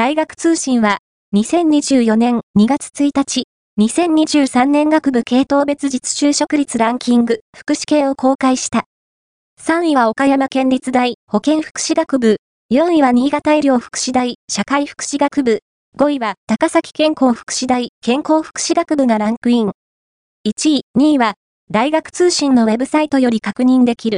大学通信は、2024年2月1日、2023年学部系統別実就職率ランキング、福祉系を公開した。3位は岡山県立大保健福祉学部、4位は新潟医療福祉大社会福祉学部、5位は高崎健康福祉大健康福祉学部がランクイン。1位、2位は大学通信のウェブサイトより確認できる。